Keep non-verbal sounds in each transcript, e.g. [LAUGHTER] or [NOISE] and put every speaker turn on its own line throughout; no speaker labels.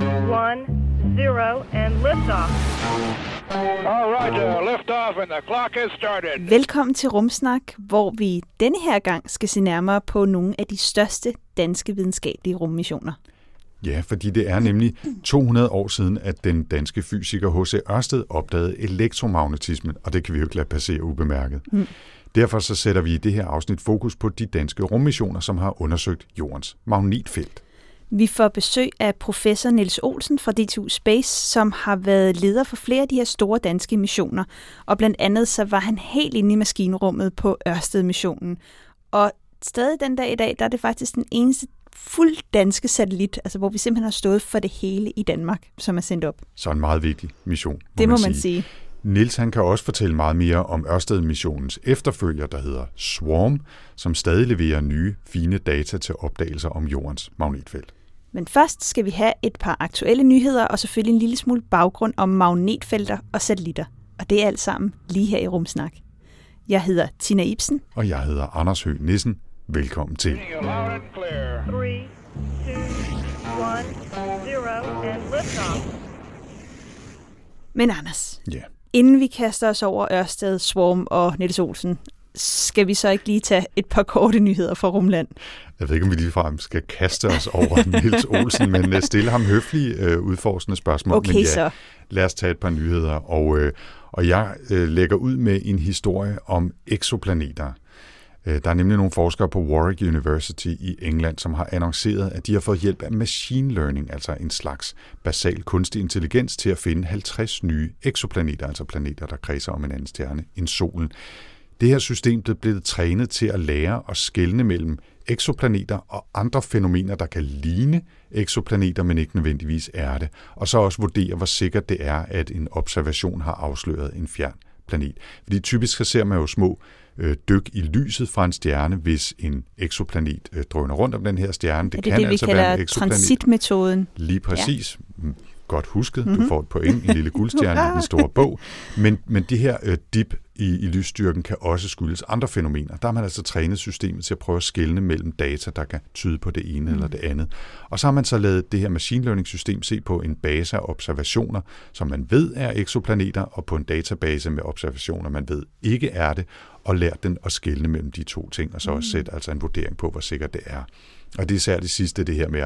One, zero, and liftoff.
All right, uh, lift off and the clock has started.
Velkommen til Rumsnak, hvor vi denne her gang skal se nærmere på nogle af de største danske videnskabelige rummissioner.
Ja, fordi det er nemlig 200 år siden, at den danske fysiker H.C. Ørsted opdagede elektromagnetismen, og det kan vi jo ikke lade passere ubemærket. Mm. Derfor så sætter vi i det her afsnit fokus på de danske rummissioner, som har undersøgt jordens magnetfelt.
Vi får besøg af professor Niels Olsen fra DTU Space, som har været leder for flere af de her store danske missioner. Og blandt andet så var han helt inde i maskinrummet på Ørsted-missionen. Og stadig den dag i dag, der er det faktisk den eneste fuld danske satellit, altså hvor vi simpelthen har stået for det hele i Danmark, som er sendt op.
Så en meget vigtig mission.
Det må man sige.
Niels han kan også fortælle meget mere om Ørsted-missionens efterfølger, der hedder SWARM, som stadig leverer nye, fine data til opdagelser om jordens magnetfelt.
Men først skal vi have et par aktuelle nyheder og selvfølgelig en lille smule baggrund om magnetfelter og satellitter. Og det er alt sammen lige her i Rumsnak. Jeg hedder Tina Ibsen.
Og jeg hedder Anders Høgh Nissen. Velkommen til.
Men Anders,
Ja.
Inden vi kaster os over Ørsted, Swarm og Niels Olsen, skal vi så ikke lige tage et par korte nyheder fra Rumland?
Jeg ved ikke, om vi ligefrem skal kaste os over [LAUGHS] Niels Olsen, men øh, stille ham høflige, øh, udforskende spørgsmål.
Okay,
men ja,
så.
lad os tage et par nyheder. Og, øh, og jeg øh, lægger ud med en historie om eksoplaneter. Øh, der er nemlig nogle forskere på Warwick University i England, som har annonceret, at de har fået hjælp af machine learning, altså en slags basal kunstig intelligens, til at finde 50 nye eksoplaneter, altså planeter, der kredser om en anden stjerne end solen. Det her system er blevet trænet til at lære og skelne mellem eksoplaneter og andre fænomener, der kan ligne eksoplaneter, men ikke nødvendigvis er det. Og så også vurdere, hvor sikkert det er, at en observation har afsløret en fjern planet. Fordi typisk så ser man jo små øh, dyk i lyset fra en stjerne, hvis en eksoplanet øh, drøner rundt om den her stjerne.
Det er det,
kan
det
altså være en eksoplanet.
transitmetoden.
Lige præcis. Ja. Godt husket. Mm-hmm. Du får et point, en lille guldstjerne i den store [LAUGHS] bog. Men, men de her øh, dip i, i lysstyrken kan også skyldes andre fænomener. Der har man altså trænet systemet til at prøve at skelne mellem data, der kan tyde på det ene mm. eller det andet. Og så har man så lavet det her machine learning system se på en base af observationer, som man ved er eksoplaneter, og på en database med observationer, man ved ikke er det, og lært den at skelne mellem de to ting, og så også sætte altså en vurdering på, hvor sikkert det er. Og det er især det sidste, det her med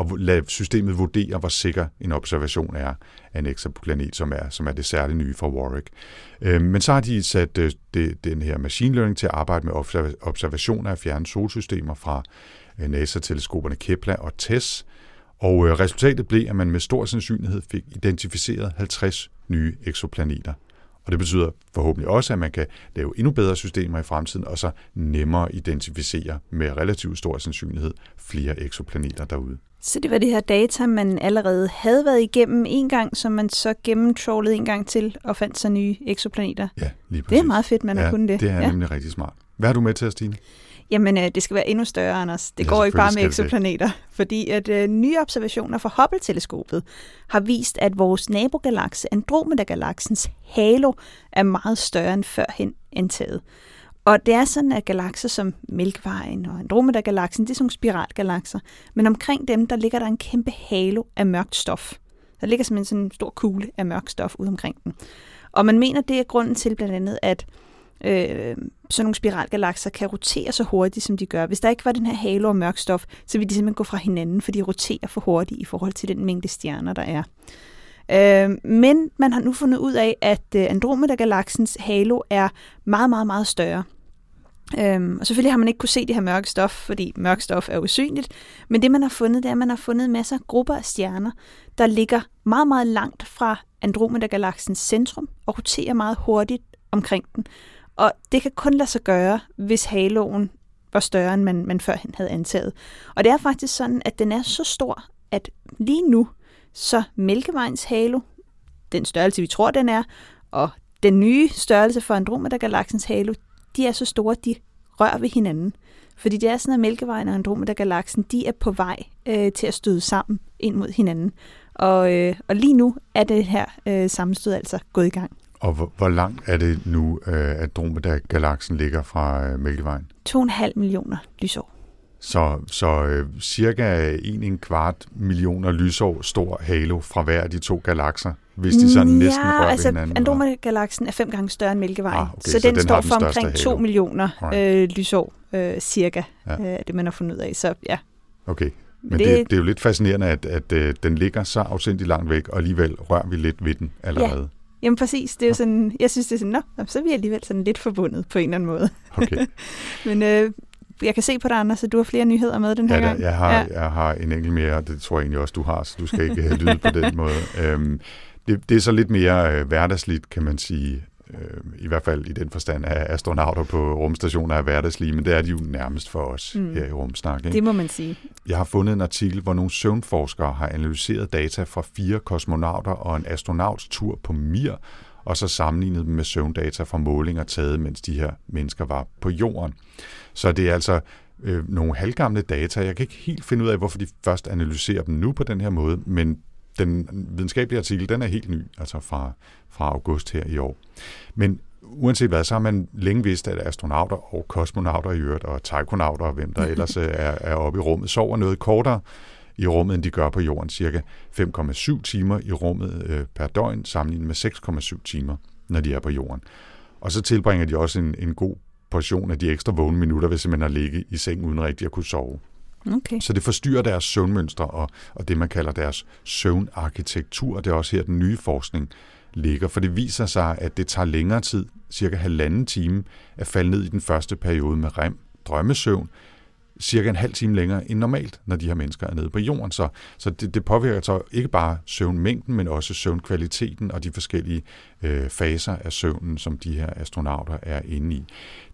at lade systemet vurdere, hvor sikker en observation er af en eksoplanet, som er, som er det særligt nye for Warwick. Øhm, men så har de sat øh, det, den her machine learning til at arbejde med observationer af fjerne solsystemer fra øh, NASA-teleskoperne Kepler og TESS, og øh, resultatet blev, at man med stor sandsynlighed fik identificeret 50 nye eksoplaneter. Og det betyder forhåbentlig også, at man kan lave endnu bedre systemer i fremtiden, og så nemmere identificere med relativt stor sandsynlighed flere eksoplaneter derude.
Så det var det her data, man allerede havde været igennem en gang, som man så gennemtrawlede en gang til og fandt sig nye eksoplaneter.
Ja, lige præcis.
Det er meget fedt, man har
ja,
kunnet det.
det er
ja.
nemlig rigtig smart. Hvad har du med til at Stine?
Jamen, øh, det skal være endnu større, Anders. Det
Ja,
går ikke bare med
det
eksoplaneter, fordi at øh, nye observationer fra Hubble-teleskopet har vist, at vores nabogalakse, Andromeda-galaksens halo, er meget større end førhen antaget. Og det er sådan, at galakser som Mælkevejen og Andromeda-galaksen, det er sådan nogle spiralgalakser, men omkring dem, der ligger der en kæmpe halo af mørkt stof. Der ligger simpelthen sådan en stor kugle af mørkt stof ude omkring den. Og man mener, det er grunden til blandt andet, at øh, sådan nogle spiralgalakser kan rotere så hurtigt, som de gør. Hvis der ikke var den her halo og mørk stof, så ville de simpelthen gå fra hinanden, for de roterer for hurtigt i forhold til den mængde stjerner, der er. Øh, men man har nu fundet ud af, at øh, Andromeda-galaksens halo er meget, meget, meget større. Øhm, og selvfølgelig har man ikke kunne se det her mørke stof, fordi mørk stof er usynligt. Men det, man har fundet, det er, at man har fundet masser af grupper af stjerner, der ligger meget, meget langt fra Andromeda-galaksens centrum og roterer meget hurtigt omkring den. Og det kan kun lade sig gøre, hvis haloen var større, end man, man førhen havde antaget. Og det er faktisk sådan, at den er så stor, at lige nu, så Mælkevejens halo, den størrelse, vi tror, den er, og den nye størrelse for Andromeda-galaksens halo, de er så store, de rører ved hinanden. Fordi det er sådan, at Mælkevejen og Andromeda-galaksen, de er på vej øh, til at støde sammen ind mod hinanden. Og, øh, og lige nu er det her øh, sammenstød altså gået i gang.
Og hvor, hvor langt er det nu, øh, at Andromeda-galaksen ligger fra øh, Mælkevejen?
2,5 millioner lysår.
Så, så øh, cirka en, en kvart millioner lysår stor halo fra hver af de to galakser, hvis de sådan
ja,
næsten rører
altså
hinanden.
Andromeda-galaksen er fem gange større end Mælkevejen.
Ah, okay,
så,
så
den,
den
står
den
for omkring 2
halo.
millioner
Right.
øh, lysår, øh, cirka,
Ja.
ja. øh, det man har fundet ud af. Så ja,
Okay, men det,
Det-
det, er jo lidt fascinerende, at, at øh, den ligger så afsindig langt væk, og alligevel rører vi lidt ved den allerede.
Jamen præcis. Det er jo sådan, jeg synes, det er sådan, nå, så er vi alligevel sådan lidt forbundet på en eller anden måde.
Okay. [LAUGHS]
Men øh, jeg kan se på dig, Anders, at du har flere nyheder med den her
Ja,
gang.
jeg, har,
Ja.
jeg har en enkelt mere, og det tror jeg egentlig også, du har, så du skal ikke øh, lyde på den måde. [LAUGHS] Øhm, det, det er så lidt mere øh, hverdagsligt, kan man sige. Øh, I hvert fald i den forstand, at astronauter på rumstationer er hverdagslige, men det er de jo nærmest for os
Mm.
her i Rumsnak. Ikke?
Det må man sige.
Jeg har fundet en artikel, hvor nogle søvnforskere har analyseret data fra fire kosmonauter og en astronauts tur på Mir, og så sammenlignet dem med søvndata fra målinger taget, mens de her mennesker var på jorden. Så det er altså øh, nogle halvgamle data. Jeg kan ikke helt finde ud af, hvorfor de først analyserer dem nu på den her måde, men den videnskabelige artikel, den er helt ny, altså fra, fra august her i år. Men uanset hvad, så har man længe vidst, at astronauter og kosmonauter i øvrigt, og taikonauter og hvem der [LAUGHS] ellers øh, er, er oppe i rummet, sover noget kortere i rummet, end de gør på jorden. Cirka 5,7 timer i rummet øh, per døgn, sammenlignet med 6,7 timer, når de er på jorden. Og så tilbringer de også en, en god portion af de ekstra vågne minutter, hvis man har ligget i seng uden rigtig at kunne sove.
Okay.
Så det forstyrrer deres søvnmønstre og, og det, man kalder deres søvnarkitektur. Det er også her, den nye forskning ligger, for det viser sig, at det tager længere tid, cirka halvanden time, at falde ned i den første periode med rem, drømmesøvn, cirka en halv time længere end normalt, når de her mennesker er nede på jorden. Så, så det, det påvirker så ikke bare søvnmængden, men også søvnkvaliteten og de forskellige øh, faser af søvnen, som de her astronauter er inde i.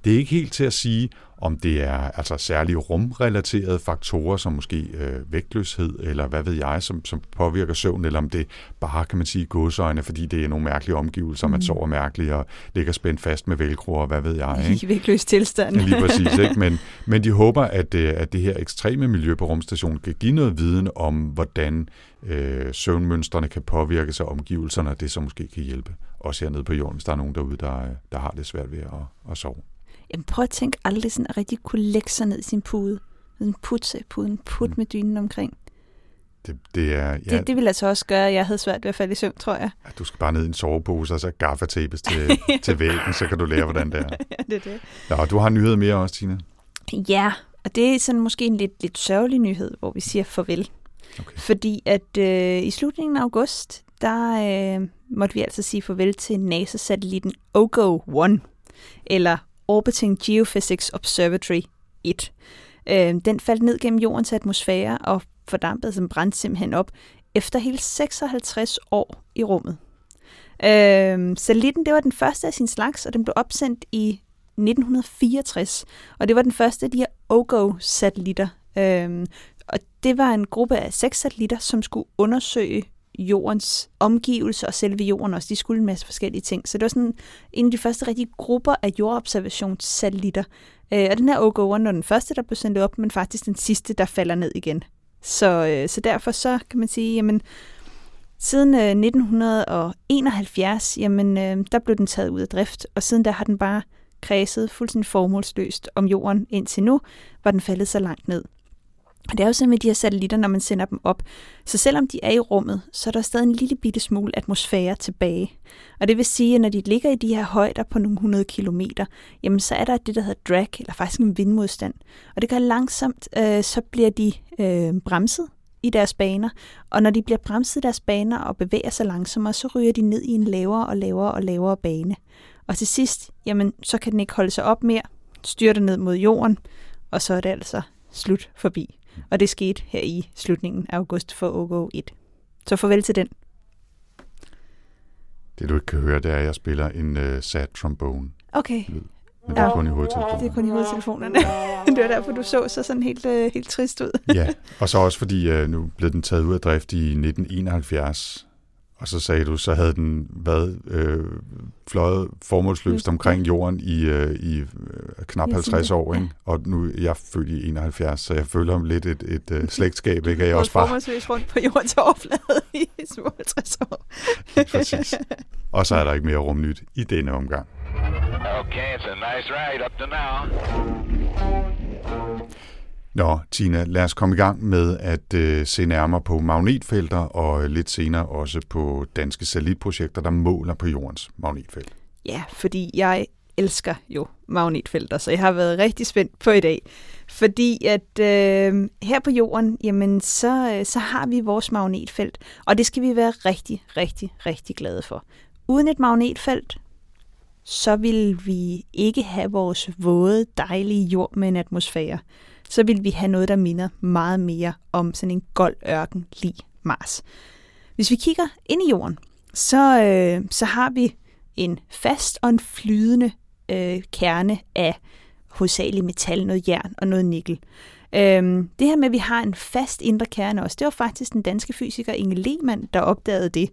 Det er ikke helt til at sige, om det er altså særlige rumrelaterede faktorer, som måske øh, vægtløshed, eller hvad ved jeg, som, som påvirker søvn, eller om det bare, kan man sige, godsøjne, fordi det er nogle mærkelige omgivelser, man sover mærkeligt og ligger spændt fast med velcro, og hvad ved jeg. [LAUGHS] Ikke?
I vægtløs tilstand.
Ja, Lige præcis, [LAUGHS] ikke? Men, men de håber, at, øh, at det her ekstreme miljø på rumstationen kan give noget viden om, hvordan øh, søvnmønstrene kan påvirkes af omgivelserne, og det så måske kan hjælpe os hernede på jorden, hvis der er nogen derude, der, øh, der har det svært ved at, at sove.
Jamen, prøv at tænke aldrig sådan at rigtig kunne lægge sig ned i sin pude. Sådan putse puden, put med dynen omkring.
Det, det er,
Ja.
ja,
Det, det ville altså også gøre, at jeg havde svært ved at falde i søvn, tror jeg.
du skal bare ned i en sovepose, og så gaffatapes til, [LAUGHS] til væggen, så kan du lære, hvordan det er. [LAUGHS]
ja, det er det.
Nå, du har en nyhed mere også, Tina.
Ja, og det er sådan måske en lidt, lidt sørgelig nyhed, hvor vi siger farvel.
Okay.
Fordi at øh, i slutningen af august, der øh, måtte vi altså sige farvel til NASA-satellitten OGO-1, eller Orbiting Geophysics Observatory 1. Øh, den faldt ned gennem jordens atmosfære og fordampede som brændte simpelthen op efter hele 56 år i rummet. Øh, satellitten, det var den første af sin slags, og den blev opsendt i 1964, og det var den første af de her OGO-satellitter. Øhm, og det var en gruppe af seks satellitter, som skulle undersøge jordens omgivelser og selve jorden også. De skulle en masse forskellige ting. Så det var sådan en af de første rigtige grupper af jordobservationssatellitter. Øh, og den her OGO var den første, der blev sendt op, men faktisk den sidste, der falder ned igen. Så, øh, så derfor så kan man sige, jamen, siden øh, 1971, jamen, øh, der blev den taget ud af drift, og siden der har den bare kredset fuldstændig formålsløst om jorden indtil nu, var den faldet så langt ned. Og det er jo sådan med de her satellitter, når man sender dem op. Så selvom de er i rummet, så er der stadig en lille bitte smule atmosfære tilbage. Og det vil sige, at når de ligger i de her højder på nogle hundrede kilometer, jamen så er der det, der hedder drag, eller faktisk en vindmodstand. Og det gør langsomt, øh, så bliver de øh, bremset i deres baner. Og når de bliver bremset i deres baner og bevæger sig langsommere, så ryger de ned i en lavere og lavere og lavere bane. Og til sidst, jamen, så kan den ikke holde sig op mere, styrter ned mod jorden, og så er det altså slut forbi. Og det skete her i slutningen af august for OGO 1. Så farvel til den.
Det du ikke kan høre, det er, at jeg spiller en uh, sad trombone.
Okay,
Men det er
Ja.
kun i hovedtelefonen.
det er kun i hovedtelefonerne. [LAUGHS] det var derfor, du så så sådan helt, øh, helt trist ud.
Ja, og så også fordi uh, nu blev den taget ud af drift i 1971, Og så sagde du, så havde den været øh, fløjet formålsløst
Ja.
omkring jorden i, øh, i øh, knap
Jeg
50
siger det,
år, ikke? Og nu er jeg født i 71, så jeg føler om lidt et, et øh, [LAUGHS] slægtskab, ikke? Jeg
Gået
også bare...
formålsløst rundt på jordens overflade i små 50 år.
Præcis. Og så er der ikke mere rumnyt i denne omgang.
Okay, it's a nice ride up to now.
Nå, Tina, lad os komme i gang med at øh, se nærmere på magnetfelter og øh, lidt senere også på danske satellitprojekter, der måler på jordens magnetfelt.
Ja, fordi jeg elsker jo magnetfelter, så jeg har været rigtig spændt på i dag. Fordi at øh, her på jorden, jamen så, øh, så har vi vores magnetfelt, og det skal vi være rigtig, rigtig, rigtig glade for. Uden et magnetfelt, så vil vi ikke have vores våde, dejlige jord med en atmosfære. Så vil vi have noget, der minder meget mere om sådan en gold ørken lige Mars. Hvis vi kigger ind i jorden, så, øh, så har vi en fast og en flydende øh, kerne af hovedsageligt metal, noget jern og noget nikkel. Øhm, det her med, at vi har en fast indre kerne også, det var faktisk den danske fysiker Inge Lehmann, der opdagede det.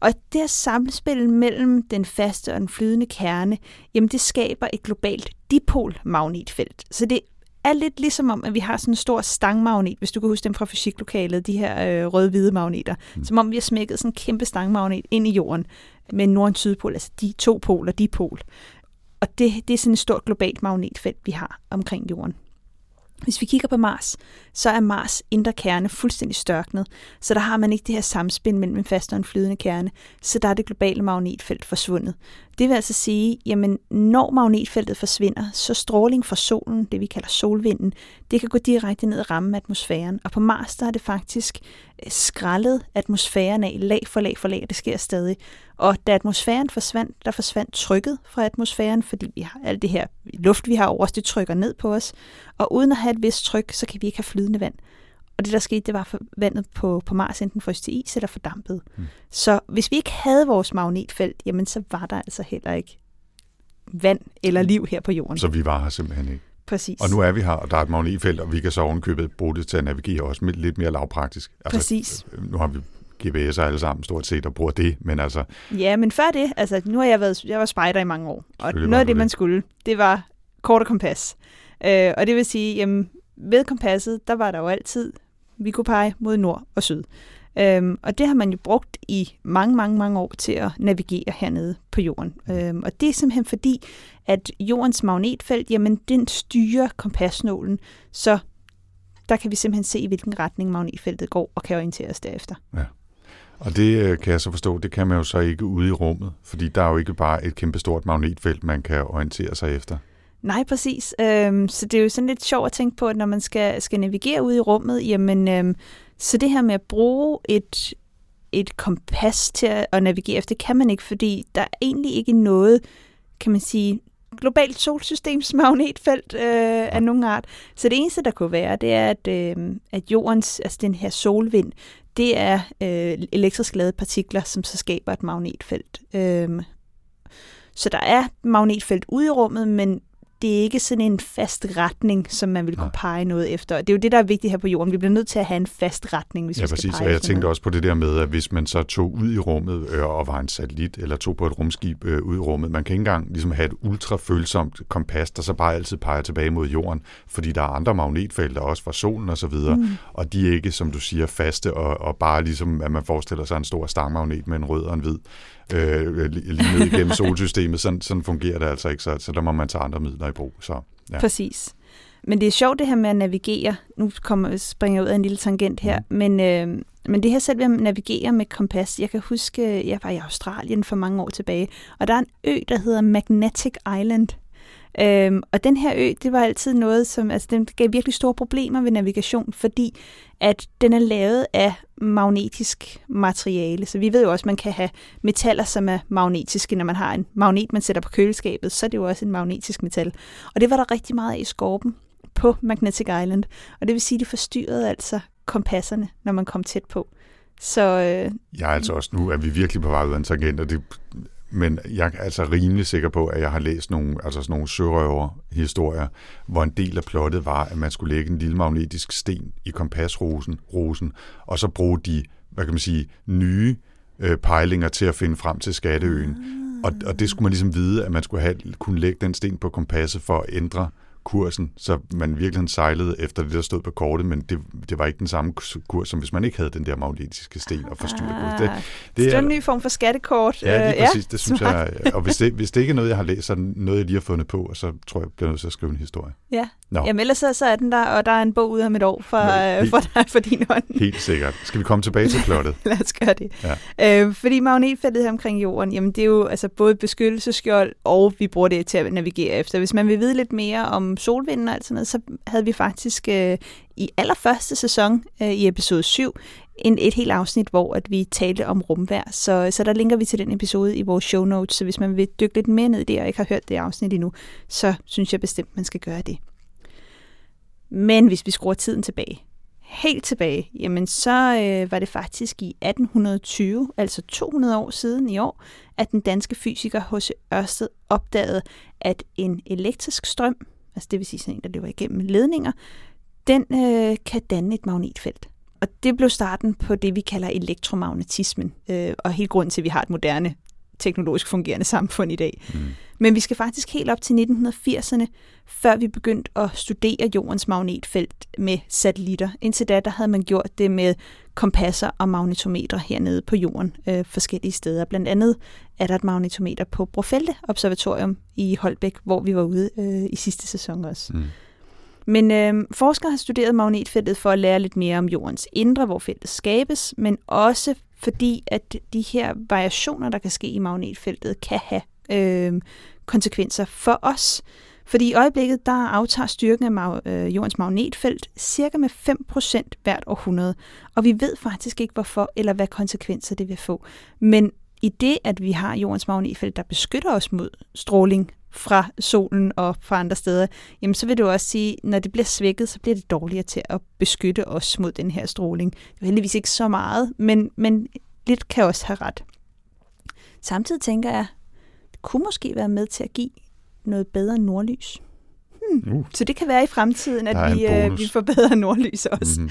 Og det her samspil mellem den faste og den flydende kerne, jamen det skaber et globalt dipolmagnetfelt. Så det er lidt ligesom om, at vi har sådan en stor stangmagnet, hvis du kan huske dem fra fysiklokalet, de her øh, røde-hvide magneter. Mm. Som om vi har smækket sådan en kæmpe stangmagnet ind i jorden med nord- og sydpol, altså de to poler, dipol. Og det, det er sådan et stort globalt magnetfelt, vi har omkring jorden. Hvis vi kigger på Mars, så er Mars indre kerne fuldstændig størknet, så der har man ikke det her samspil mellem en fast og en flydende kerne, så der er det globale magnetfelt forsvundet. Det vil altså sige, jamen når magnetfeltet forsvinder, så stråling fra solen, det vi kalder solvinden, det kan gå direkte ned og ramme atmosfæren. Og på Mars, der er det faktisk øh, skrællet atmosfæren af lag for lag for lag, og det sker stadig. Og da atmosfæren forsvandt, der forsvandt trykket fra atmosfæren, fordi vi har alt det her luft, vi har over os, det trykker ned på os. Og uden at have et vist tryk, så kan vi ikke have flydende vand. Og det, der skete, det var, at vandet på, på Mars enten frøs til is eller fordampede. Mm. Så hvis vi ikke havde vores magnetfelt, jamen så var der altså heller ikke vand eller liv her på jorden.
Så vi var her simpelthen ikke.
Præcis.
Og nu er vi her, og der er et magnetfelt, og vi kan så ovenkøbet bruge det til at navigere også lidt mere lavpraktisk. Altså,
Præcis.
Nu har vi GPS'er alle sammen stort set og bruger det, men altså,
Ja, men før det, altså nu har jeg været, jeg var spejder i mange år, og noget af det,
du
man
det.
skulle, det var kort og kompas. Øh, og det vil sige, jamen ved kompasset, der var der jo altid, vi kunne pege mod nord og syd. Øhm, og det har man jo brugt i mange, mange, mange år til at navigere hernede på jorden. Øhm, og det er simpelthen fordi, at jordens magnetfelt, jamen den styrer kompasnålen, så der kan vi simpelthen se, i hvilken retning magnetfeltet går, og kan orientere os derefter.
og det øh, kan jeg så forstå, det kan man jo så ikke ude i rummet, fordi der er jo ikke bare et kæmpestort magnetfelt, man kan orientere sig efter.
Nej, præcis. Øhm, så det er jo sådan lidt sjovt at tænke på, at når man skal, skal navigere ud i rummet, jamen, øhm, så det her med at bruge et, et kompas til at, at navigere efter, kan man ikke, fordi der er egentlig ikke noget, kan man sige, globalt solsystems [LAUGHS] magnetfelt øh, af nogen art. Så det eneste, der kunne være, det er, at, øh, at jordens, altså den her solvind, det er øh, elektrisk ladede partikler, som så skaber et magnetfelt. Øh, så der er magnetfelt ude i rummet, men det er ikke sådan en fast retning, som man vil kunne pege noget efter. Og det er jo det, der er vigtigt her på jorden. Vi bliver nødt til at have en fast retning, hvis
Ja,
vi skal
præcis.
pege
Og jeg tænkte
noget.
også på det der med, at hvis man så tog ud i rummet øh, og var en satellit, eller tog på et rumskib øh, ud i rummet, man kan ikke engang ligesom have et ultrafølsomt kompas, der så bare altid peger tilbage mod jorden, fordi der er andre magnetfelter også fra solen og så videre, mm. og de er ikke, som du siger, faste og, og bare ligesom, at man forestiller sig en stor stangmagnet med en rød og en hvid øh, lige ned igennem solsystemet. Sådan, sådan fungerer det altså ikke, så, så der må man tage andre midler i brug. Så, ja.
Præcis. Men det er sjovt det her med at navigere. Nu kommer, springer jeg ud af en lille tangent her. Mm. Men, øh, men det her selv ved at navigere med kompas. Jeg kan huske, jeg var i Australien for mange år tilbage. Og der er en ø, der hedder Magnetic Island. Øhm, og den her ø, det var altid noget, som altså, den gav virkelig store problemer ved navigation, fordi at den er lavet af magnetisk materiale. Så vi ved jo også, at man kan have metaller, som er magnetiske. Når man har en magnet, man sætter på køleskabet, så er det jo også en magnetisk metal. Og det var der rigtig meget af i skorpen på Magnetic Island. Og det vil sige, at de forstyrrede altså kompasserne, når man kom tæt på. Så øh,
Jeg er altså også nu, at vi virkelig på vej ud af en tangent, og det, men jeg er altså rimelig sikker på, at jeg har læst nogle, altså sådan nogle sørøver-historier, hvor en del af plottet var, at man skulle lægge en lille magnetisk sten i kompasrosen, rosen, og så bruge de, hvad kan man sige, nye øh, pejlinger til at finde frem til Skatteøen. Og, og det skulle man ligesom vide, at man skulle have, kunne lægge den sten på kompasset for at ændre kursen, så man virkelig sejlede efter det, der stod på kortet, men det, det var ikke den samme kurs, som hvis man ikke havde den der magnetiske sten og forstyrre på. Det,
Ah, det, det er en ny form for skattekort.
Ja,
Øh,
lige præcis. det synes [LAUGHS]
smart.
jeg. Og hvis det, hvis det ikke er noget, jeg har læst, så er det noget, jeg lige har fundet på, og så tror jeg, jeg bliver nødt til at skrive en historie.
Ja.
Nå.
Jamen ellers så, så er den der, og der er en bog ude om et år for, øh,
helt-
for dig for din hånd.
Helt sikkert. Skal vi komme tilbage til plottet? [LAUGHS]
Lad os gøre det.
Ja.
Øh, fordi magnetfeltet her omkring jorden, jamen det er jo altså både et beskyttelsesskjold, og vi bruger det til at navigere efter. Hvis man vil vide lidt mere om solvinden og alt sådan noget, så havde vi faktisk øh, i allerførste sæson øh, i episode 7 en, et helt afsnit, hvor at vi talte om rumvær. Så, så der linker vi til den episode i vores show notes, så hvis man vil dykke lidt mere ned i det, og ikke har hørt det afsnit endnu, så synes jeg bestemt, man skal gøre det. Men hvis vi skruer tiden tilbage, helt tilbage, jamen så øh, var det faktisk i 1820, altså 200 år siden i år, at den danske fysiker H.C. Ørsted opdagede, at en elektrisk strøm, altså det vil sige sådan en, der løber igennem ledninger, den øh, kan danne et magnetfelt. Og det blev starten på det, vi kalder elektromagnetismen, øh, og helt grunden til, at vi har et moderne teknologisk fungerende samfund i dag.
Mm.
Men vi skal faktisk helt op til 1980'erne, før vi begyndte at studere jordens magnetfelt med satellitter. Indtil da, der havde man gjort det med kompasser og magnetometer hernede på jorden øh, forskellige steder. Blandt andet er der et magnetometer på Brofelte Observatorium i Holbæk, hvor vi var ude øh, i sidste sæson også.
Mm.
Men øh, forskere har studeret magnetfeltet for at lære lidt mere om jordens indre, hvor feltet skabes, men også fordi, at de her variationer, der kan ske i magnetfeltet, kan have øh, konsekvenser for os. Fordi i øjeblikket, der aftager styrken af mag- øh, jordens magnetfelt cirka med 5% hvert århundrede. Og vi ved faktisk ikke, hvorfor eller hvad konsekvenser det vil få. Men i det, at vi har jordens magnetfelt, der beskytter os mod stråling fra solen og fra andre steder, jamen så vil du også sige, når det bliver svækket, så bliver det dårligere til at beskytte os mod den her stråling. Det er heldigvis ikke så meget, men, men lidt kan også have ret. Samtidig tænker jeg, kunne måske være med til at give noget bedre nordlys. Hmm.
Uh.
Så det kan være i fremtiden, at vi, øh, vi får bedre nordlys også.
Mm.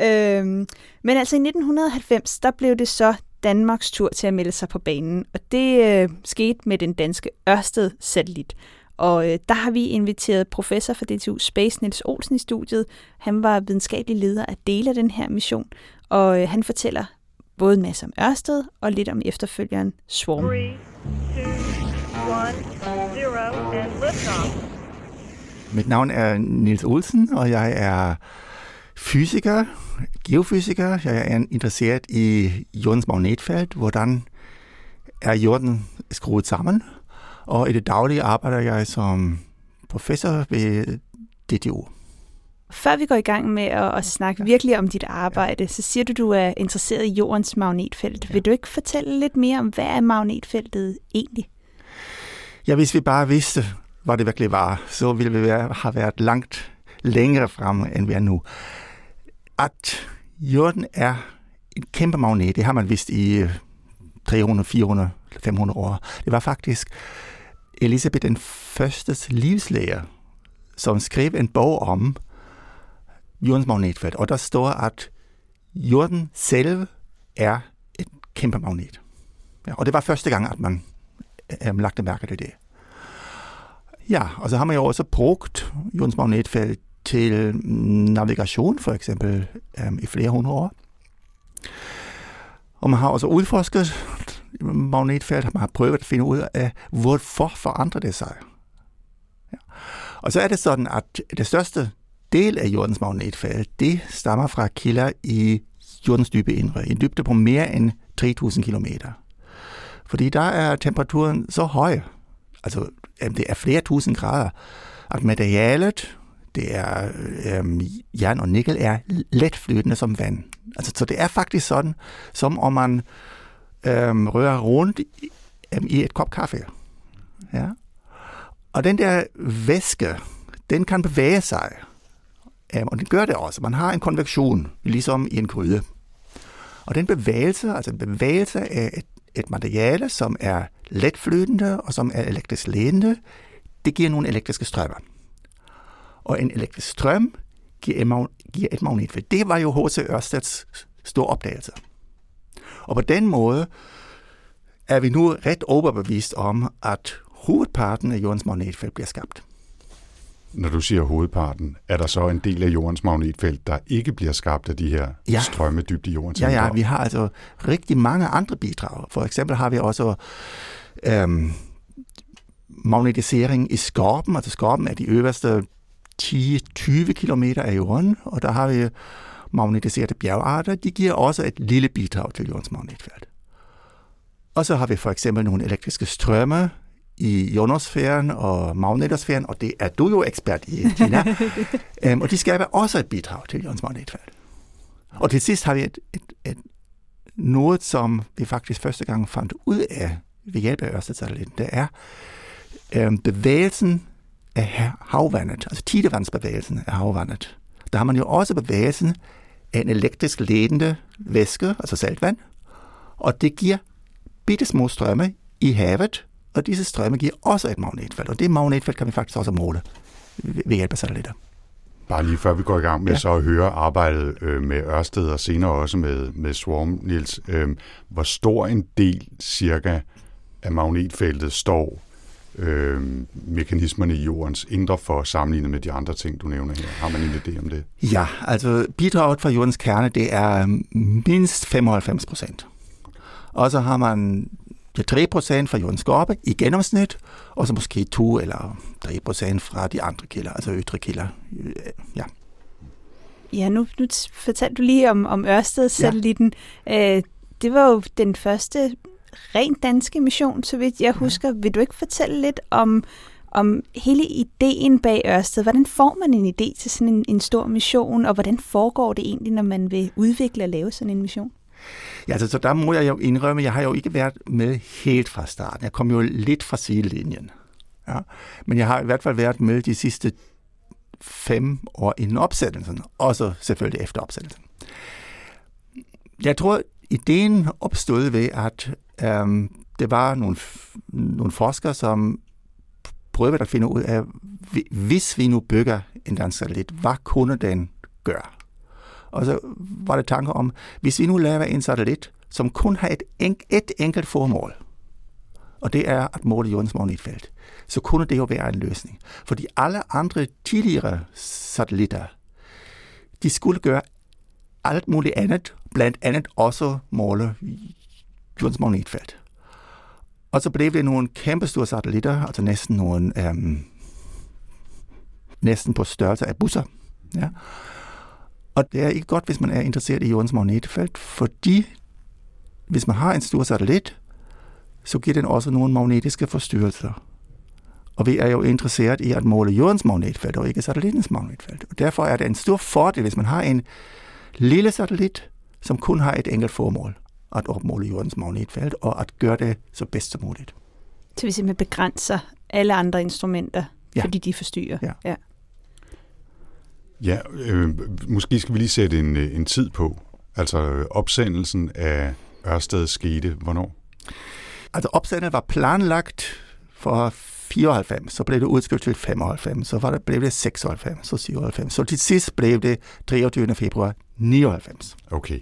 Øhm, men altså i 1990, der blev det så Danmarks tur til at melde sig på banen, og det øh, skete med den danske Ørsted-satellit. Og øh, der har vi inviteret professor for DTU Space, Niels Olsen, i studiet. Han var videnskabelig leder af dele af den her mission, og øh, han fortæller både en masse om Ørsted og lidt om efterfølgeren Swarm.
3, 2, 1, 0, and liftoff.
Mit navn er Nils Olsen, og jeg er fysiker, geofysiker. Jeg er interesseret i jordens magnetfelt, hvordan er jorden skruet sammen. Og i det daglige arbejder jeg som professor ved DTU.
Før vi går i gang med at, at snakke virkelig om dit arbejde, så siger du, du er interesseret i jordens magnetfelt. Vil du ikke fortælle lidt mere om, hvad er magnetfeltet egentlig?
Ja, hvis vi bare vidste, hvad det virkelig var, så ville vi være, have været langt længere fremme, end vi er nu. At jorden er en kæmpe magnet, det har man vidst i 300, 400, 500 år. Det var faktisk Elisabeth den førstes livslæger, som skrev en bog om jordens magnetfelt, og der står, at jorden selv er et kæmpe magnet. Ja, og det var første gang, at man ähm, lagt mærke til det. Ja, also haben wir ja jo også brugt jordens magnetfelt til mm, navigation, for eksempel, øhm, i flere hundrede år. Og man har også udforsket magnetfelt, man har prøvet at finde ud af, hvorfor forandrer det sig. Ja. Og så er det sådan, at det største del af jordens magnetfelt, det stammer fra kilder i jordens dybe indre, en dybde på mere end 3000 kilometer. Fordi der er temperaturen så høj, altså jamen, det er flere tusind grader, at materialet, det er øhm, jern og nikkel, er let flydende som vand. Altså, så det er faktisk sådan, som om man øhm, rører rundt i, øhm, i et kop kaffe. Ja? Og den der væske, den kan bevæge sig. Øhm, og den gør det også. Man har en konvektion, ligesom i en gryde. Og den bevægelse, altså en bevægelse af et, et materiale, som er letflydende og som er elektrisk ledende, det giver nogle elektriske strømmer. Og en elektrisk strøm giver et, mag- giver et magnetfelt. Det var jo H.C. Ørsteds store opdagelse. Og på den måde er vi nu ret overbevist om, at hovedparten af jordens magnetfelt bliver skabt.
Når du siger hovedparten, er der så en del af jordens magnetfelt, der ikke bliver skabt af de her
Ja.
strømme dybt i jordens
Ja, ja, vi har altså rigtig mange andre bidrag. For eksempel har vi også øhm, magnetisering i skorpen. Altså skorpen er de øverste 10-20 km af jorden, og der har vi magnetiserede bjergarter. De giver også et lille bidrag til jordens magnetfelt. Og så har vi for eksempel nogle elektriske strømme i ionosfæren og magnetosfæren, og det er du jo ekspert i, Tina. [LAUGHS] øhm, og de skaber også et bidrag til jordens magnetfelt. Og til sidst har vi et, et, et noget, som vi faktisk første gang fandt ud af ved hjælp af Ørsted-satellitten, det er øhm, bevægelsen af ha- havvandet, altså tidevandsbevægelsen af havvandet. Der har man jo også bevægelsen af en elektrisk ledende væske, altså saltvand, og det giver bitte små strømme i havet, og disse strømme giver også et magnetfelt, og det magnetfelt kan vi faktisk også måle ved hjælp af satellitter.
Bare lige før vi går i gang med. Ja. så at høre arbejdet øh, med Ørsted og senere også med, med Swarm, Niels. Øh, hvor stor en del cirka af magnetfeltet står øh, mekanismerne i jordens indre for sammenlignet med de andre ting, du nævner her? Har man en idé om det?
Ja, altså bidraget fra jordens kerne, det er mindst 95 procent. Og så har man de 3 procent fra jordens skorpe i gennemsnit, og så måske 2 eller 3 procent fra de andre kilder, altså ytre kilder. Øh, Ja.
Ja, nu, nu fortalte du lige om, om Ørsted-satellitten. Ja. Øh, det var jo den første rent danske mission, så vidt jeg husker. Vil du ikke fortælle lidt om, om hele ideen bag Ørsted? Hvordan får man en idé til sådan en, en stor mission, og hvordan foregår det egentlig, når man vil udvikle og lave sådan en mission?
Ja, altså, så der må jeg jo indrømme, jeg har jo ikke været med helt fra starten. Jeg kom jo lidt fra sidelinjen. Ja. Men jeg har i hvert fald været med de sidste fem år inden opsættelsen, og så selvfølgelig efter opsættelsen. Jeg tror, ideen opstod ved, at øhm, det var nogle, nogle forskere, som prøvede at finde ud af, hvis vi nu bygger en dansk satellit, hvad kunne den gøre? Og så var det tanker om, hvis vi nu laver en satellit, som kun har et, enk- et enkelt formål, og det er at måle jordens magnetfelt, så kunne det jo være en løsning. Fordi alle andre tidligere satellitter, de skulle gøre alt muligt andet, blandt andet også måle jordens magnetfelt. Og så blev det nogle kæmpestore satellitter, altså næsten nogle, øhm, næsten på størrelse af busser. Ja. Og det er ikke godt, hvis man er interesseret i jordens magnetfelt, fordi hvis man har en stor satellit, så giver den også nogle magnetiske forstyrrelser. Og vi er jo interesseret i at måle jordens magnetfelt, og ikke satellittens magnetfelt. Og derfor er det en stor fordel, hvis man har en lille satellit, som kun har et enkelt formål, at opmåle jordens magnetfelt, og at gøre det så bedst som muligt.
Så vi simpelthen begrænser alle andre instrumenter, ja. Fordi de forstyrrer.
Ja.
ja.
Ja, øh, måske skal vi lige sætte en, øh, en tid på. Altså opsendelsen af Ørsted skete hvornår?
Altså opsendet var planlagt for 94, så blev det udskudt til 95, så var det, blev det 96, så 97. Så til sidst blev det 23. februar 99.
Okay.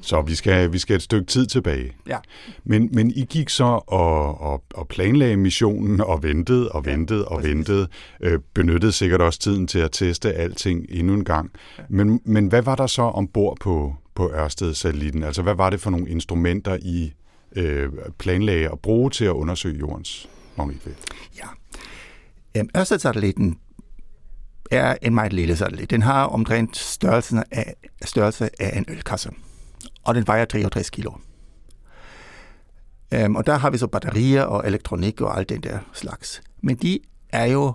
Så vi skal, vi skal et stykke tid tilbage.
Ja.
Men, men I gik så og, og, og planlagde missionen og ventede og ventede og
præcis.
ventede. Øh, benyttede sikkert også tiden til at teste alting endnu en gang. Men, men hvad var der så ombord på, på Ørsted-satellitten? Altså hvad var det for nogle instrumenter, I øh, planlagde at bruge til at undersøge jordens magnetfelt?
Ja. Øhm, Ørsted-satellitten er en meget lille satellit. Den har omtrent størrelsen af, størrelse af en ølkasse, og den vejer 63 kilo. Øhm, og der har vi så batterier og elektronik og alt den der slags. Men de er jo...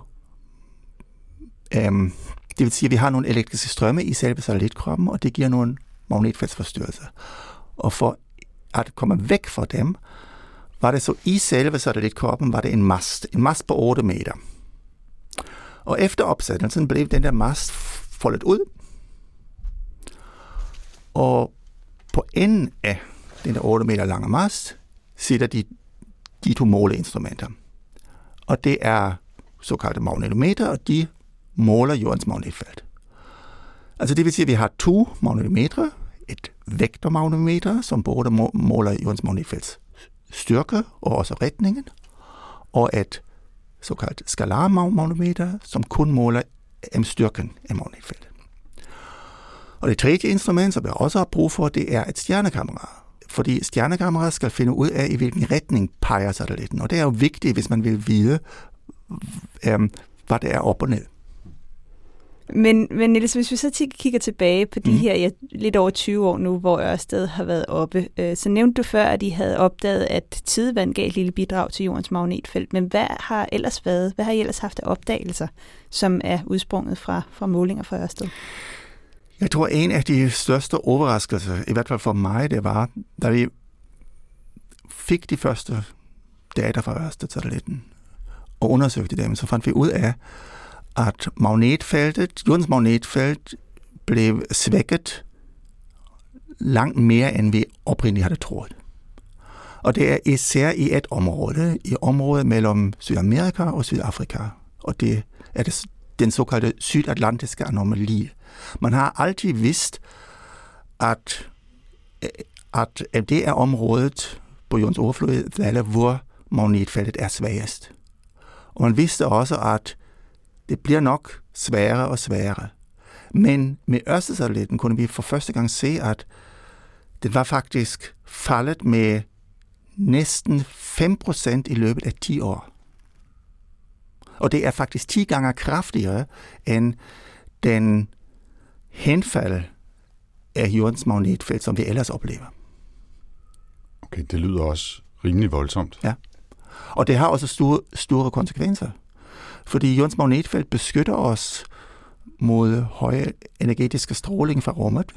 Øhm, det vil sige, at vi har nogle elektriske strømme i selve satellitkroppen, og det giver nogle magnetfeltsforstyrrelser. Og for at komme væk fra dem, var det så i selve satellitkroppen, var det en mast. En mast på 8 meter. Og efter opsættelsen blev den der mast foldet ud. Og på enden af den der 8 meter lange mast sidder de, de to måleinstrumenter. Og det er såkaldte magnetometer, og de måler jordens magnetfelt. Altså det vil sige, at vi har to magnetometre, et vektormagnetometer, som både måler jordens magnetfelts styrke og også retningen, og et såkaldt skalarmagnetometer, som kun måler M-styrken af magnetfeltet. Og det tredje instrument, som jeg også har brug for, det er et stjernekamera. Fordi stjernekamera skal finde ud af, i hvilken retning peger satellitten. Og det er jo vigtigt, hvis man vil vide, øhm, hvad det er op og ned.
Men, men Niels, hvis vi så kigger tilbage på de
Mhm.
her ja, lidt over 20 år nu, hvor Ørsted har været oppe, øh, så nævnte du før, at de havde opdaget, at tidevand gav et lille bidrag til jordens magnetfelt. Men hvad har ellers været? Hvad har I ellers haft af opdagelser, som er udsprunget fra, fra målinger fra Ørsted?
Jeg tror, en af de største overraskelser, i hvert fald for mig, det var, da vi fik de første data fra Ørsted-satellitten og undersøgte dem, så fandt vi ud af, at magnetfeltet, jordens magnetfelt, blev svækket langt mere, end vi oprindeligt havde troet. Og det er især i et område, i området mellem Sydamerika og Sydafrika. Og det er det, den såkaldte sydatlantiske anomali. Man har altid vidst, at, øh, at øh, det er området på jordens overflade, hvor magnetfeltet er svagest. Og man vidste også, at det bliver nok sværere og sværere. Men med Ørsted-satellitten kunne vi for første gang se, at den var faktisk faldet med næsten 5% i løbet af 10 år. Og det er faktisk 10 gange kraftigere end den henfald af jordens magnetfelt, som vi ellers oplever.
Okay, det lyder også rimelig voldsomt.
Ja. Og det har også store, store konsekvenser. Fordi jordens magnetfelt beskytter os mod høje energetiske stråling fra rummet.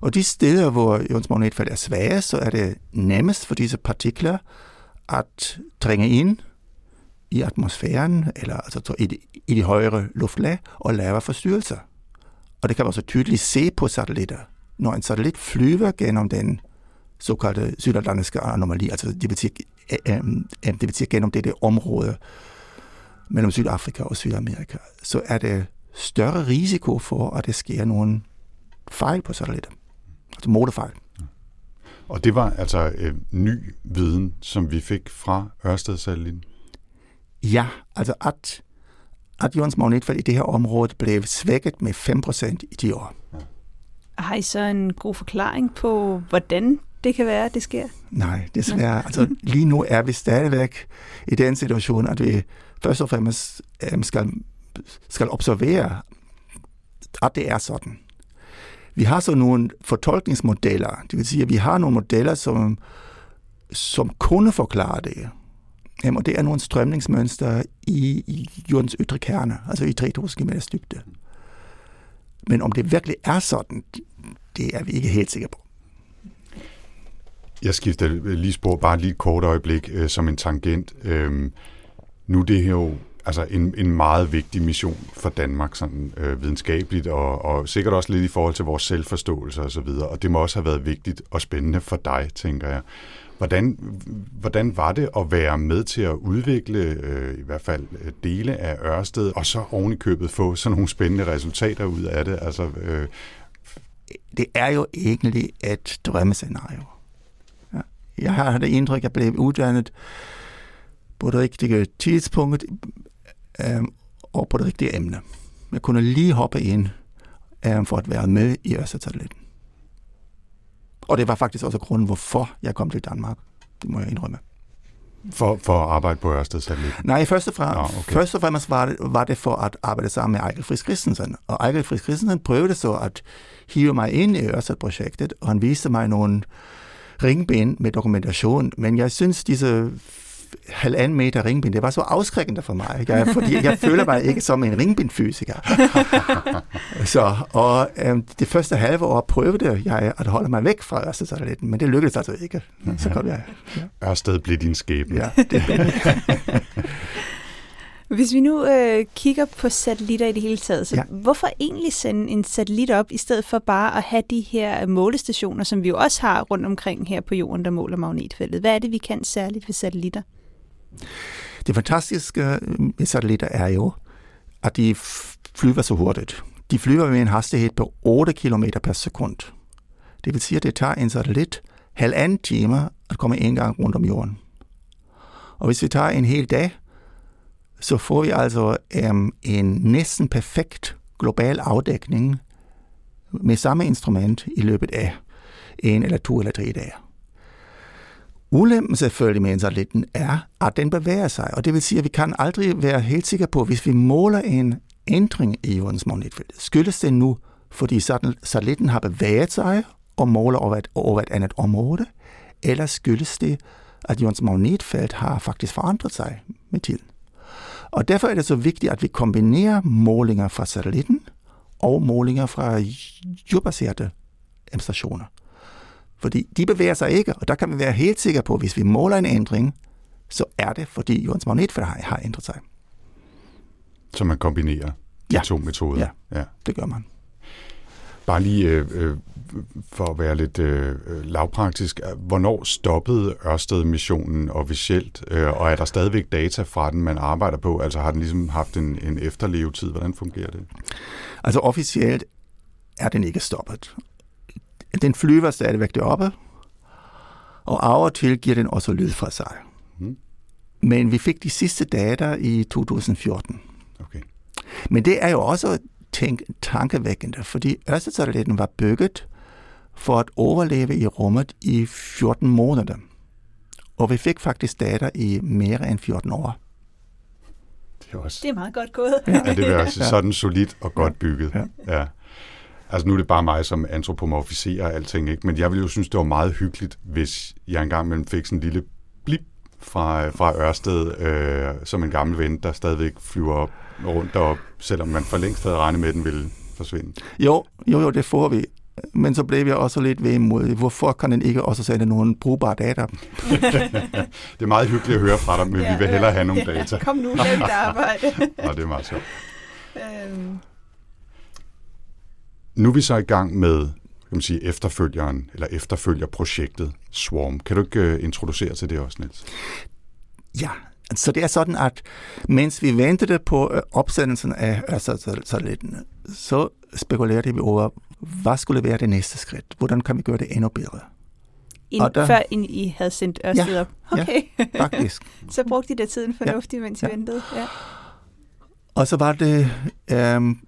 Og de steder, hvor jordens magnetfelt er svage, så er det nemmest for disse partikler at trænge ind i atmosfæren, eller altså i de, i de højere luftlag, og laver forstyrrelser. Og det kan man så tydeligt se på satellitter. Når en satellit flyver gennem den såkaldte sydatlantiske anomali, altså det vil sige, øh, øh, øh det vil sige gennem dette område mellem Sydafrika og Sydamerika, så er det større risiko for, at der sker nogle fejl på satellitter. Altså modefejl.
Og det var altså øh, ny viden, som vi fik fra Ørsted-satellitten.
Ja, altså at, at jordens magnetfelt i det her område blev svækket med 5% i de år.
Har I så en god forklaring på, hvordan det kan være, at det sker?
Nej, desværre. Altså, [LAUGHS] lige nu er vi stadigvæk i den situation, at vi først og fremmest øhm, skal, skal observere, at det er sådan. Vi har så nogle fortolkningsmodeller, det vil sige, at vi har nogle modeller, som, som kunne forklare det. Jamen, og det er nogle strømningsmønster i, i jordens ydre kerne, altså i 3000 km dybde. Men om det virkelig er sådan, det er vi ikke helt sikre på.
Jeg skifter lige spor bare lige et kort øjeblik øh, som en tangent. Øhm, nu er det her jo altså en, en meget vigtig mission for Danmark, sådan øh, videnskabeligt, og, og sikkert også lidt i forhold til vores selvforståelse osv., og, og det må også have været vigtigt og spændende for dig, tænker jeg. Hvordan, hvordan var det at være med til at udvikle øh, i hvert fald øh, dele af Ørsted, og så oven i købet få sådan nogle spændende resultater ud af det? Altså, øh,
det er jo egentlig et drømmescenario. Ja. Jeg har det indtryk, at jeg blev uddannet på det rigtige tidspunkt øh, og på det rigtige emne. Jeg kunne lige hoppe ind øh, for at være med i Østersatellitten. Og det var faktisk også grunden, hvorfor jeg kom til Danmark. Det må jeg indrømme.
For, for at arbejde på Ørsted Satellit?
Nej, først og fremmest,
Nå, okay.
først og fremmest var, det, var det for at arbejde sammen med Ejkel Friis Christensen. Og Ejkel Friis Christensen prøvede så at hive mig ind i Ørsted-projektet, og han viste mig nogle ringben med dokumentation. Men jeg synes, disse halvanden meter ringbind, det var så afskrækkende for mig, jeg, fordi jeg føler mig ikke som en ringbindfysiker. [LAUGHS] så, og øhm, det første halve år prøvede jeg at holde mig væk fra Ørsted-satellitten, men det lykkedes altså ikke. Så kom jeg. Ja,
Ørsted blev din skæbne.
ja det [LAUGHS]
Hvis vi nu øh, kigger på satellitter i det hele taget, så
ja.
hvorfor egentlig sende en satellit op, i stedet for bare at have de her målestationer, som vi jo også har rundt omkring her på jorden, der måler magnetfeltet? Hvad er det, vi kan særligt ved satellitter?
Det fantastiske med satellitter er jo, at de flyver så hurtigt. De flyver med en hastighed på 8 km per sekund. Det vil sige, at det tager en satellit halvanden time at komme en gang rundt om jorden. Og hvis vi tager en hel dag, så får vi altså øhm, en næsten perfekt global afdækning med samme instrument i løbet af en eller to eller tre dage. Ulempen selvfølgelig med satellitten er, at den bevæger sig, og det vil sige, at vi kan aldrig være helt sikre på, hvis vi måler en ændring i jordens magnetfelt, skyldes det nu, fordi satellitten har bevæget sig og måler over et, over et andet område, eller skyldes det, at jordens magnetfelt har faktisk forandret sig med tiden. Og derfor er det så vigtigt, at vi kombinerer målinger fra satellitten og målinger fra jordbaserede stationer. Fordi de bevæger sig ikke, og der kan vi være helt sikre på, at hvis vi måler en ændring, så er det, fordi jordens magnetfelt har, har ændret sig.
Så man kombinerer de
Ja.
to metoder?
Ja.
ja.
Det gør man.
Bare lige øh, øh, for at være lidt øh, øh, lavpraktisk. Hvornår stoppede Ørsted-missionen officielt, øh, og er der stadigvæk data fra den, man arbejder på? Altså har den ligesom haft en, en efterlevetid? Hvordan fungerer det?
Altså officielt er den ikke stoppet. Den flyver stadigvæk deroppe, og af og til giver den også lyd fra sig.
Mhm.
Men vi fik de sidste data i 2014.
Okay.
Men det er jo også tænk, tankevækkende, fordi Ørsted-satellitten var bygget for at overleve i rummet i 14 måneder. Og vi fik faktisk data i mere end 14 år.
Det er også...
Det er meget godt gået.
Ja, det vil [LAUGHS] også
Ja.
sådan solidt og godt bygget.
Ja.
ja. Altså nu er det bare mig, som antropomorfiserer alting, ikke? men jeg ville jo synes, det var meget hyggeligt, hvis jeg engang mellem fik sådan en lille blip fra, fra Ørsted, øh, som en gammel ven, der stadigvæk flyver op rundt derop, selvom man for længst havde regnet med, at den ville forsvinde.
Jo, jo, jo, det får vi. Men så blev jeg også lidt ved imod, hvorfor kan den ikke også sende nogle brugbare data? [LAUGHS]
Det er meget hyggeligt at høre fra dig, men vi vil hellere have nogle data.
Kom nu, lav dit arbejde. [LAUGHS]
Og det er meget sjovt.
øhm,
Nu er vi så i gang med kan man sige, efterfølgeren, eller efterfølgerprojektet Swarm. Kan du ikke øh, introducere til det også, Niels?
Ja, så det er sådan, at mens vi ventede på øh, opsendelsen af Ørsted-satellitten, så spekulerede vi over, hvad skulle være det næste skridt? Hvordan kan vi gøre det endnu bedre?
ind,
Og der-
Før ind I havde sendt Ørsted
Ja,
op.
ja.
Okay.
Faktisk. [LAUGHS]
så brugte I da tiden fornuftigt, mens I
Ja.
ventede. Ja.
Og så var det øhm,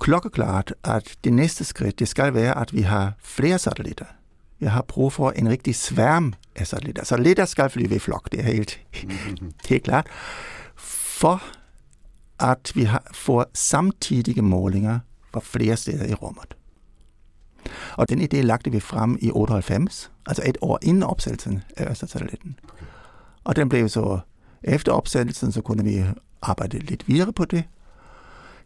klokkeklart, at det næste skridt, det skal være, at vi har flere satellitter. Vi har brug for en rigtig sværm af satellitter. Satellitter skal flyve i flok, det er helt, [LAUGHS] helt klart. For at vi har, får samtidige målinger fra flere steder i rummet. Og den idé lagde vi frem i 98, altså et år inden opsættelsen af Østersatellitten. Og den blev så, efter opsættelsen, så kunne vi arbejde lidt videre på det.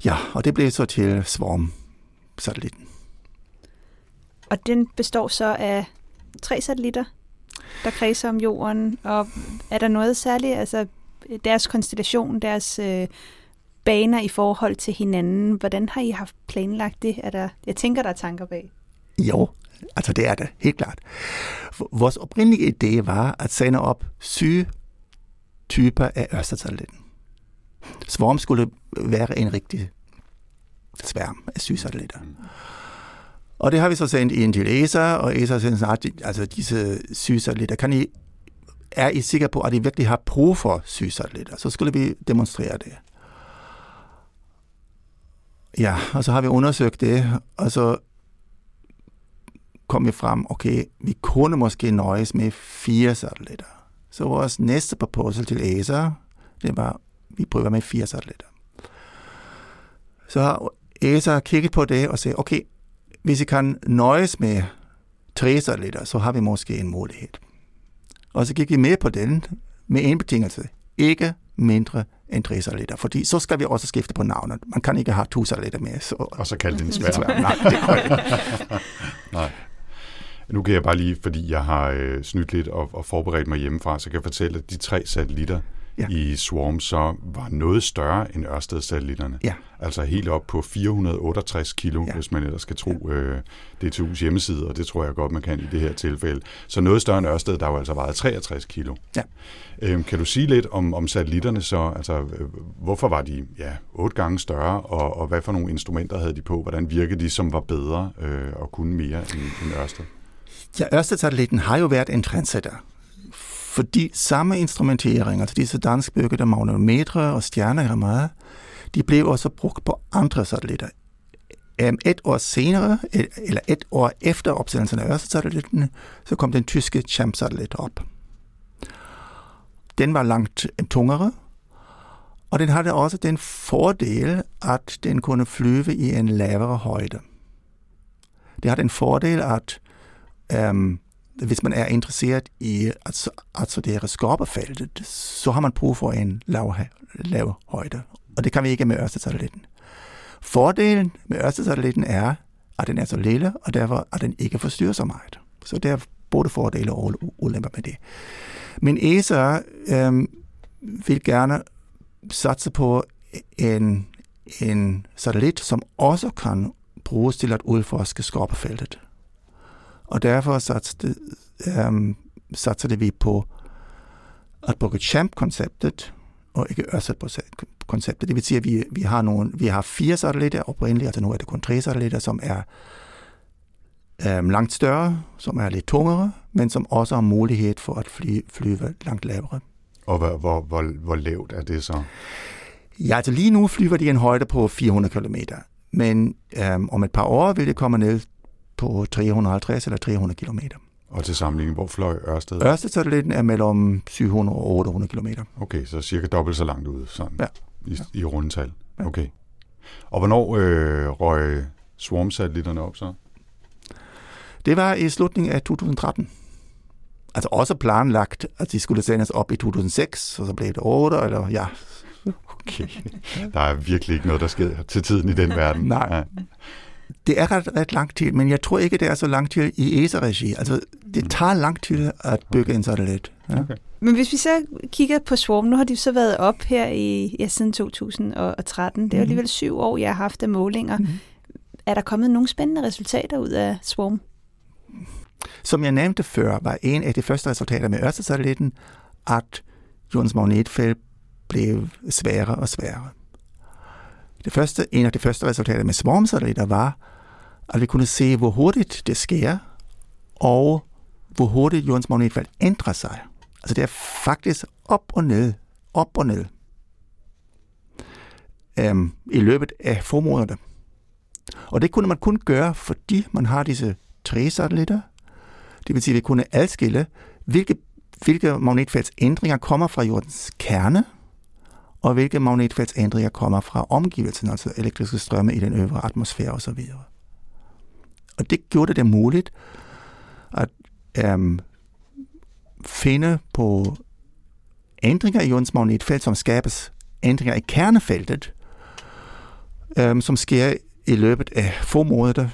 Ja, og det blev så til Swarm-satellitten.
Og den består så af tre satellitter, der kredser om jorden. Og er der noget særligt, altså deres konstellation, deres øh, baner i forhold til hinanden, hvordan har I haft planlagt det? Er der, jeg tænker, der er tanker bag.
Jo, altså det er det, helt klart. Vores oprindelige idé var at sende op syv typer af Østersatellitten. Swarm skulle være en rigtig sværm af syv satellitter. Og det har vi så sendt ind til ESA, og ESA har sendt snart, altså disse syv satellitter, kan I, er I sikre på, at I virkelig har brug for syv satellitter? Så skulle vi demonstrere det. Ja, og så har vi undersøgt det, og så kom vi frem, okay, vi kunne måske nøjes med fire satellitter. Så vores næste proposal til ESA, det var, vi prøver med fire satellitter. Så har ESA kigget på det og sagde, okay, hvis I kan nøjes med tre satellitter, så har vi måske en mulighed. Og så gik vi med på den med en betingelse. Ikke mindre end tre satellitter, fordi så skal vi også skifte på navnet. Man kan ikke have to satellitter med. Så,
Og så kaldte den svær.
Sværm. Nej, det ikke. [LAUGHS]
Nej. Nu kan jeg bare lige, fordi jeg har øh, snydt lidt og, og forberedt mig hjemmefra, så kan jeg fortælle, at de tre satellitter ja.
Ja.
i Swarm så var noget større end Ørsted-satellitterne.
Ja.
Altså helt op på 468 kilo, ja.
Ja.
hvis man ellers skal tro øh, DTU's hjemmeside, og det tror jeg godt, man kan i det her tilfælde. Så noget større end Ørsted, der jo altså vejet 63 kilo.
Ja.
Øhm, kan du sige lidt om, om satellitterne så? Altså, øh, hvorfor var de ja, otte gange større, og, og hvad for nogle instrumenter havde de på? Hvordan virkede de, som var bedre øh, og kunne mere end, end Ørsted?
Ja, Ørsted-satellitten har jo været en trendsetter. Fordi samme instrumentering, altså disse danskbyggede magnetometre og stjernerammer, de blev også brugt på andre satellitter. Et år senere, e, eller et år efter opsendelsen af Ørsted-satellitten, så kom den tyske Champ-satellit op. Den var langt øh, tungere, og den havde også den fordel, at den kunne flyve i en lavere højde. Det har den fordel, at øhm, hvis man er interesseret i at, at studere skorpefeltet, så har man brug for en lav, lav højde. Og det kan vi ikke med Ørsted-satellitten. Fordelen med Ørsted-satellitten er, at den er så lille, og derfor at den ikke forstyrrer så meget. Så der er både fordele og ulemper med det. Men ESA øh, vil gerne satse på en, en satellit, som også kan bruges til at udforske skorpefeltet. Og derfor satsede, øhm, satsede vi på at bruge Champ-konceptet og ikke Ørsted-konceptet. Det vil sige, at vi, vi, har nogle, vi har fire satellitter oprindeligt, altså nu er det kun tre satellitter, som er øhm, langt større, som er lidt tungere, men som også har mulighed for at fly, flyve langt lavere.
Og hvor, hvor, hvor, hvor lavt er det så?
Ja, altså lige nu flyver de en højde på 400 km, men øhm, om et par år vil det komme ned på 350 eller 300 km.
Og til sammenligning, hvor fløj Ørsted?
Ørsted-satellitten er mellem 700 og 800 km.
Okay, så cirka dobbelt så langt ude, sådan
Ja.
i, i rundtal. Okay. Og hvornår øh, røg Swarm-satellitterne op så?
Det var i slutningen af 2013. Altså også planlagt, at de skulle sendes op i 2006, og så blev det 8, eller ja.
Okay. Der er virkelig ikke noget, der sker til tiden i den verden. [LAUGHS]
Nej.
Ja.
Det er ret, ret lang tid, men jeg tror ikke, det er så lang tid i ESA-regi. Altså, det tager lang tid at bygge en satellit. Ja.
Okay.
Men hvis vi så kigger på Swarm, nu har de så været op her i ja, siden 2013. Det er jo alligevel syv år, jeg har haft af målinger.
Mhm.
Er der kommet nogle spændende resultater ud af Swarm?
Som jeg nævnte før, var en af de første resultater med Ørsted-satellitten, at jordens magnetfelt blev sværere og sværere. Det første, en af de første resultater med swarmsatellitter var, at vi kunne se, hvor hurtigt det sker, og hvor hurtigt jordens magnetfelt ændrer sig. Altså det er faktisk op og ned, op og ned, øhm, i løbet af få måneder. Og det kunne man kun gøre, fordi man har disse tre satellitter. Det vil sige, at vi kunne adskille, hvilke, hvilke magnetfeltsændringer kommer fra jordens kerne, og hvilke magnetfeltsændringer kommer fra omgivelserne, altså elektriske strømme i den øvre atmosfære osv. Og det gjorde det muligt at øhm, finde på ændringer i jordens magnetfelt, som skabes ændringer i kernefeltet, øhm, som sker i løbet af få måneder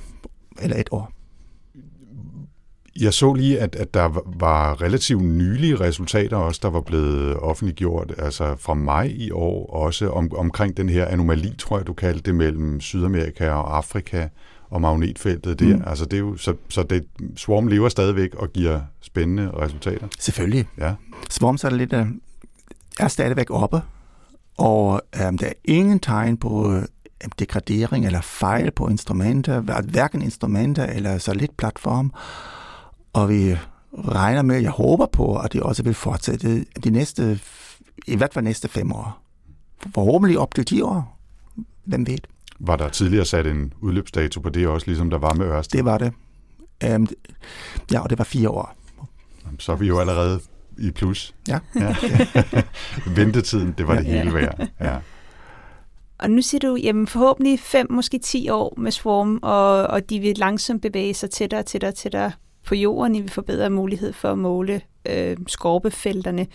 eller et år.
Jeg så lige, at, at der var relativt nylige resultater også, der var blevet offentliggjort, altså fra maj i år, også om, omkring den her anomali, tror jeg, du kaldte det, mellem Sydamerika og Afrika og magnetfeltet der. Mm. Altså det er jo, så, så det, Swarm lever stadigvæk og giver spændende resultater.
Selvfølgelig.
Ja.
Swarm-satellitter er stadigvæk oppe, og øhm, der er ingen tegn på øh, degradering eller fejl på instrumenter, hverken instrumenter eller satellitplatform. Og vi regner med, jeg håber på, at det også vil fortsætte de næste, i hvert fald næste fem år. Forhåbentlig op til 10 år. Hvem ved?
Var der tidligere sat en udløbsdato på det også, ligesom der var med Ørsted?
Det var det. Um, ja, og det var fire år.
Så er vi jo allerede i plus.
Ja.
ja. [LAUGHS] Ventetiden, det var det
Ja.
hele værd. Ja.
Og nu siger du, jamen forhåbentlig fem, måske ti år med Swarm, og, og de vil langsomt bevæge sig tættere og tættere, tættere på jorden. I vil forbedre mulighed for at måle øh, skorpefelterne.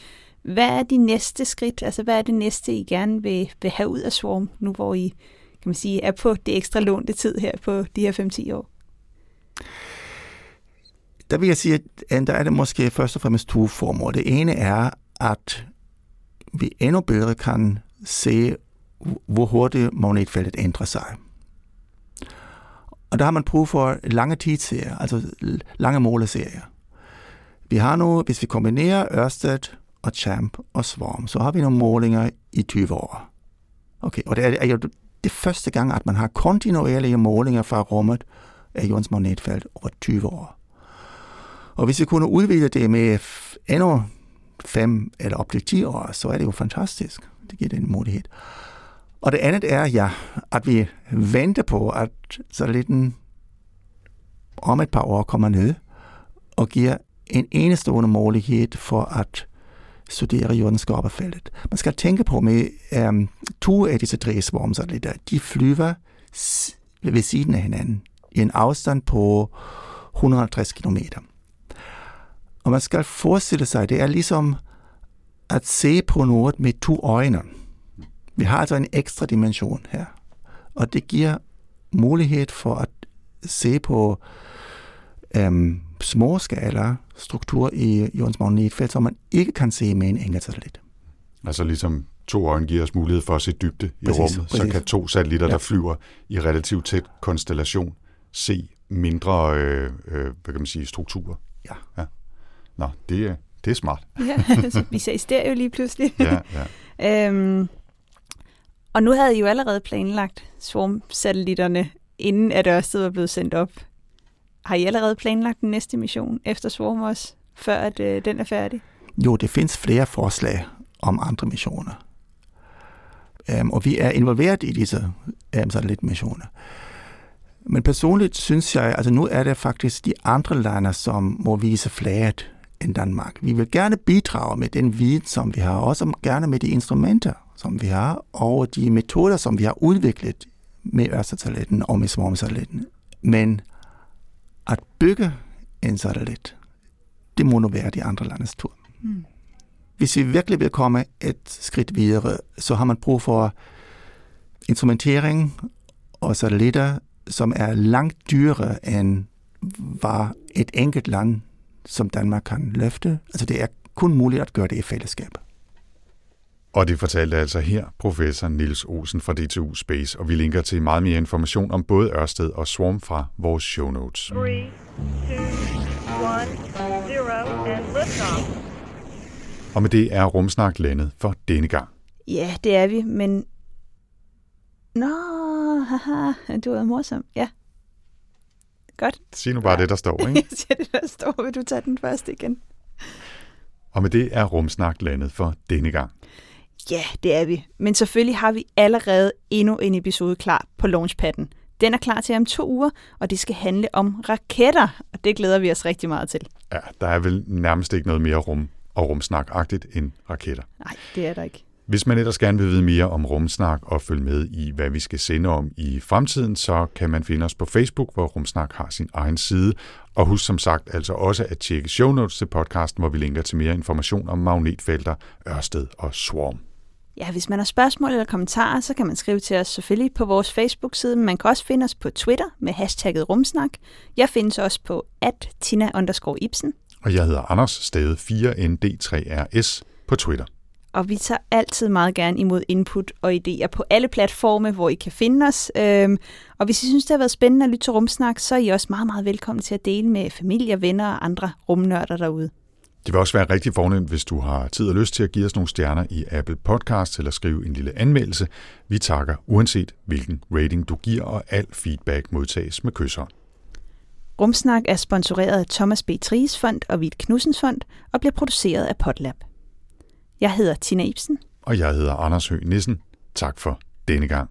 Hvad er de næste skridt? Altså, hvad er det næste, I gerne vil, vil have ud af Swarm, nu hvor I kan man sige, er på det ekstra lånte tid her på de her 5-10 år?
Der vil jeg sige, at der er det måske først og fremmest to formål. Det ene er at vi endnu bedre kan se, hvor hurtigt magnetfeltet ændrer sig. Og der har man brug for lange tidsserier, altså lange måleserier. Vi har nu, hvis vi kombinerer Ørsted og Champ og Swarm, så har vi nogle målinger i 20 år. Okay, og det er, jo det første gang, at man har kontinuerlige målinger fra rummet af jordens magnetfelt over 20 år. Og hvis vi kunne udvide det med endnu 5 eller op til 10 år, så er det jo fantastisk. Det giver den mulighed. Og det andet er, ja, at vi venter på, at satellitten om et par år kommer ned og giver en enestående mulighed for at studere jordens skorpefeltet. Man skal tænke på med um, to af disse tre swarmsatellitter, de flyver ved siden af hinanden i en afstand på 150 km. Og man skal forestille sig, det er ligesom at se på noget med to øjne. Vi har altså en ekstra dimension her, og det giver mulighed for at se på um, småskala struktur i jordens magnetfelt, som man ikke kan se med en enkelt satellit.
Altså ligesom to øjne giver os mulighed for at se dybde i
Præcis,
rummet,
præcis.
så kan to satellitter,
Ja.
der flyver i relativt tæt konstellation, se mindre øh, øh, hvad kan man sige, strukturer.
Ja.
ja. Nå, det er, det er smart.
Ja, [LAUGHS] så vi ser i stereo lige pludselig.
Ja, ja.
Øhm, og nu havde I jo allerede planlagt Swarm-satellitterne, inden at Ørsted var blevet sendt op. Har I allerede planlagt den næste mission efter Swarm også, før at øh, den er færdig?
Jo, det findes flere forslag om andre missioner. Um, og vi er involveret i disse um, satellitmissioner. Men personligt synes jeg, altså nu er det faktisk de andre lande, som må vise flaget end Danmark. Vi vil gerne bidrage med den viden, som vi har, også gerne med de instrumenter, som vi har, og de metoder, som vi har udviklet med Ørsted-satellitten og med Swarm-satellitten. Men at bygge en satellit, det må nu være de andre landes tur.
Mm.
Hvis vi virkelig vil komme et skridt videre, så har man brug for instrumentering og satellitter, som er langt dyrere end hvad et enkelt land som Danmark kan løfte. Altså det er kun muligt at gøre det i fællesskab.
Og det fortalte altså her professor Nils Olsen fra DTU Space, og vi linker til meget mere information om både Ørsted og Swarm fra vores show notes.
Three, two, one, zero, and liftoff.
Og med det er Rumsnak landet for denne gang.
Ja, det er vi, men... Nå, haha, du er morsom. Ja. Godt.
Sig nu bare det, der står, [LAUGHS] ikke?
Jeg siger det, der står. Vil du tage den først igen?
Og med det er Rumsnak landet for denne gang.
Ja, det er vi. Men selvfølgelig har vi allerede endnu en episode klar på Launchpadden. Den er klar til om to uger, og det skal handle om raketter, og det glæder vi os rigtig meget til.
Ja, der er vel nærmest ikke noget mere rum og rumsnak-agtigt end raketter.
Nej, det er der ikke.
Hvis man ellers gerne vil vide mere om Rumsnak og følge med i, hvad vi skal sende om i fremtiden, så kan man finde os på Facebook, hvor Rumsnak har sin egen side. Og husk som sagt altså også at tjekke show notes til podcasten, hvor vi linker til mere information om magnetfelter, Ørsted og Swarm.
Ja, hvis man har spørgsmål eller kommentarer, så kan man skrive til os selvfølgelig på vores Facebook-side, men man kan også finde os på Twitter med hashtagget rumsnak. Jeg findes også på at tina Ibsen,
Og jeg hedder Anders, stadig 4ND3RS på Twitter.
og vi tager altid meget gerne imod input og idéer på alle platforme, hvor I kan finde os. Øhm, og hvis I synes, det har været spændende at lytte til Rumsnak, så er I også meget, meget velkommen til at dele med familie, venner og andre rumnørder derude.
Det vil også være rigtig fornemt, hvis du har tid og lyst til at give os nogle stjerner i Apple Podcasts eller skrive en lille anmeldelse. Vi takker uanset hvilken rating du giver, og al feedback modtages med kysshånd.
Rumsnak er sponsoreret af Thomas B. Tries Fond og Vidt Knudsens Fond og bliver produceret af Potlab. Jeg hedder Tina Ibsen.
Og jeg hedder Anders Høgh Nissen. Tak for denne gang.